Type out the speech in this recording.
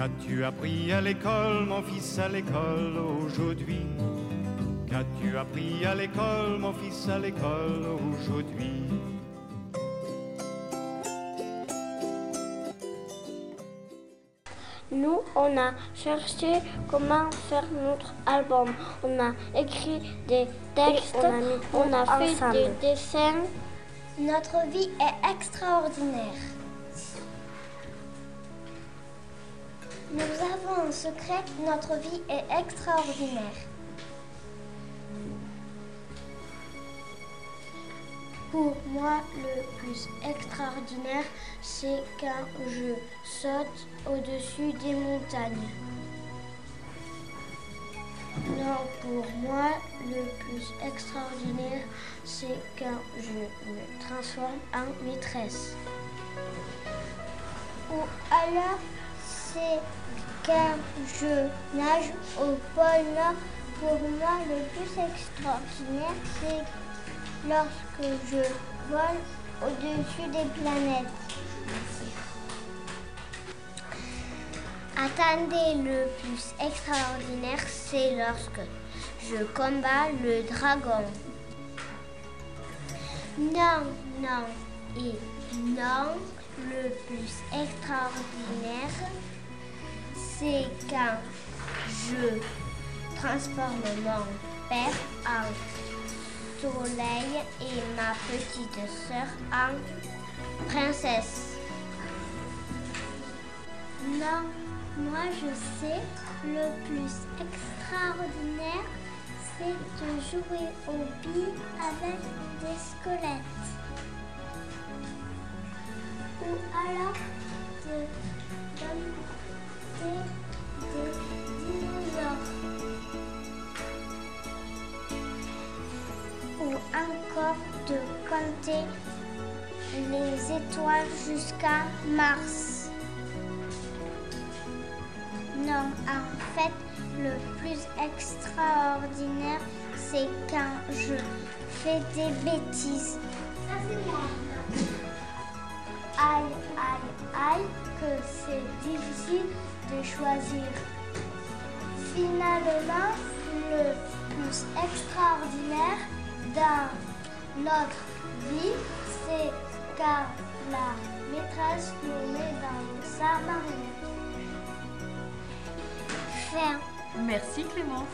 Qu'as-tu appris à l'école, mon fils, à l'école aujourd'hui? Qu'as-tu appris à l'école, mon fils, à l'école aujourd'hui? Nous, on a cherché comment faire notre album. On a écrit des textes, on a, fait des dessins. Notre vie est extraordinaire. Nous avons un secret, notre vie est extraordinaire. Pour moi, le plus extraordinaire, c'est quand je saute au-dessus des montagnes. Non, pour moi, le plus extraordinaire, c'est quand je me transforme en maîtresse. Ou alors, c'est quand je nage au pôle Nord. Pour moi, le plus extraordinaire, c'est lorsque je vole au-dessus des planètes. Attendez, le plus extraordinaire, c'est lorsque je combats le dragon. Non, non et non, le plus extraordinaire, c'est quand je transforme mon père en soleil et ma petite sœur en princesse. Non, moi je sais, le plus extraordinaire, c'est de jouer au billes avec des squelettes. Ou alors de compter les étoiles jusqu'à Mars. Non, en fait, le plus extraordinaire, c'est quand je fais des bêtises. Ça, c'est moi. Aïe, aïe, aïe, que c'est difficile de choisir. Finalement, le plus extraordinaire dans notre vie, c'est quand la maîtresse nous met dans sa marine. Fin. Merci Clémence.